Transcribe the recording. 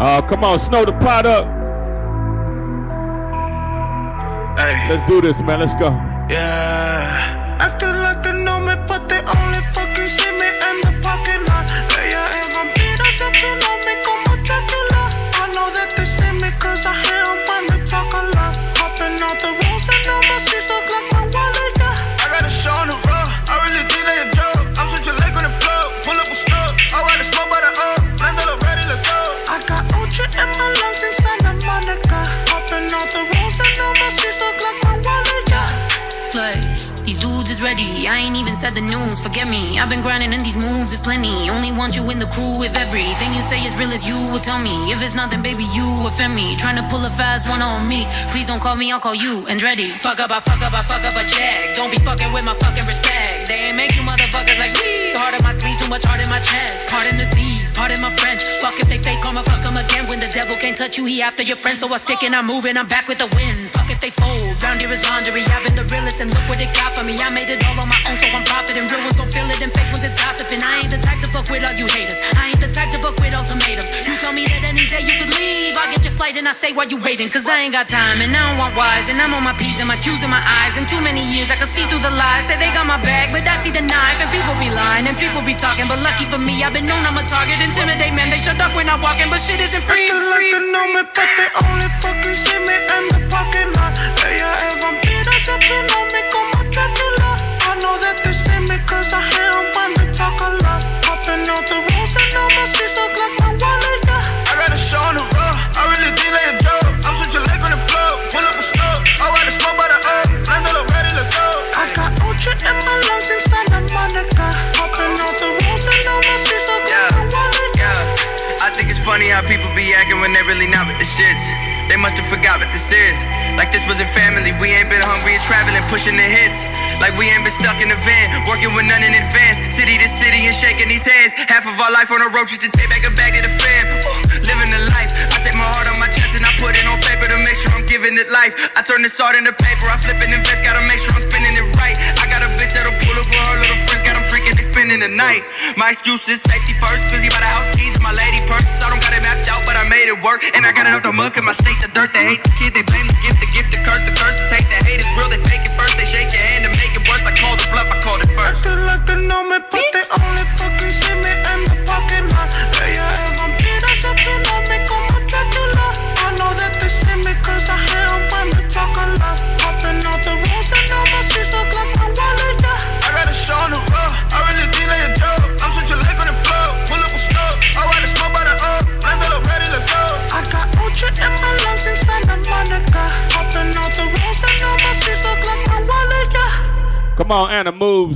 Uh, come on, Snow Tha Product. Hey. Let's do this, man. Let's go. Yeah. 30. I ain't even said the news, forget me. I've been grinding in these moves, is plenty. Only want you in the crew if everything you say is real as you will tell me. If it's not, then baby, you offend me. Trying to pull a fast one on me. Please don't call me, I'll call you And ready? Fuck up, I fuck up, I fuck up a check. Don't be fucking with my fucking respect. They ain't make you motherfuckers like me. Hard in my sleeve, too much heart in my chest. Pardon the seas, in my French. Fuck if they fake, call my fuck them again. When the devil can't touch you, he after your friend. So I stick and I'm moving, I'm back with the wind. Fuck if they fold, round here is laundry. I've been realest and look what it got for me. I made it all on my own, so I'm profiting. Real ones gon' feel it, and fake ones is gossiping. I ain't the type to fuck with all you haters. I ain't the type to fuck with ultimatums. You tell me that any day you could leave, I'll get your flight and I say why you waiting. Cause I ain't got time and I don't want wise. And I'm on my P's and my Q's in my eyes. In too many years, I can see through the lies. Say they got my back, but I see the knife. And people be lying and people be talking. But lucky for me, I've been known I'm a target. Intimidate, man, they shut up when I'm walking. But shit isn't free. Like they know me, but they only fucking see me in the parking lot. Funny how people be acting when they're really not with the shits. They must have forgot what this is. Like this wasn't family. We ain't been hungry and traveling, pushing the hits. Like we ain't been stuck in the van, working with none in advance. City to city and shaking these hands. Half of our life on the road just to take back a bag to the fam. Ooh, living the life. I take my heart on my chest and I put it on paper to make sure I'm giving it life. I turn this art into paper. I flip and invest, gotta make sure I'm spending it right. I got a bitch that'll pull up with her little friends, got them drinking, they spending the night. My excuse is safety first, by the house work. And I got it out the muck in my state, the dirt. They hate the kid, they blame the gift, Come on, Anna moves.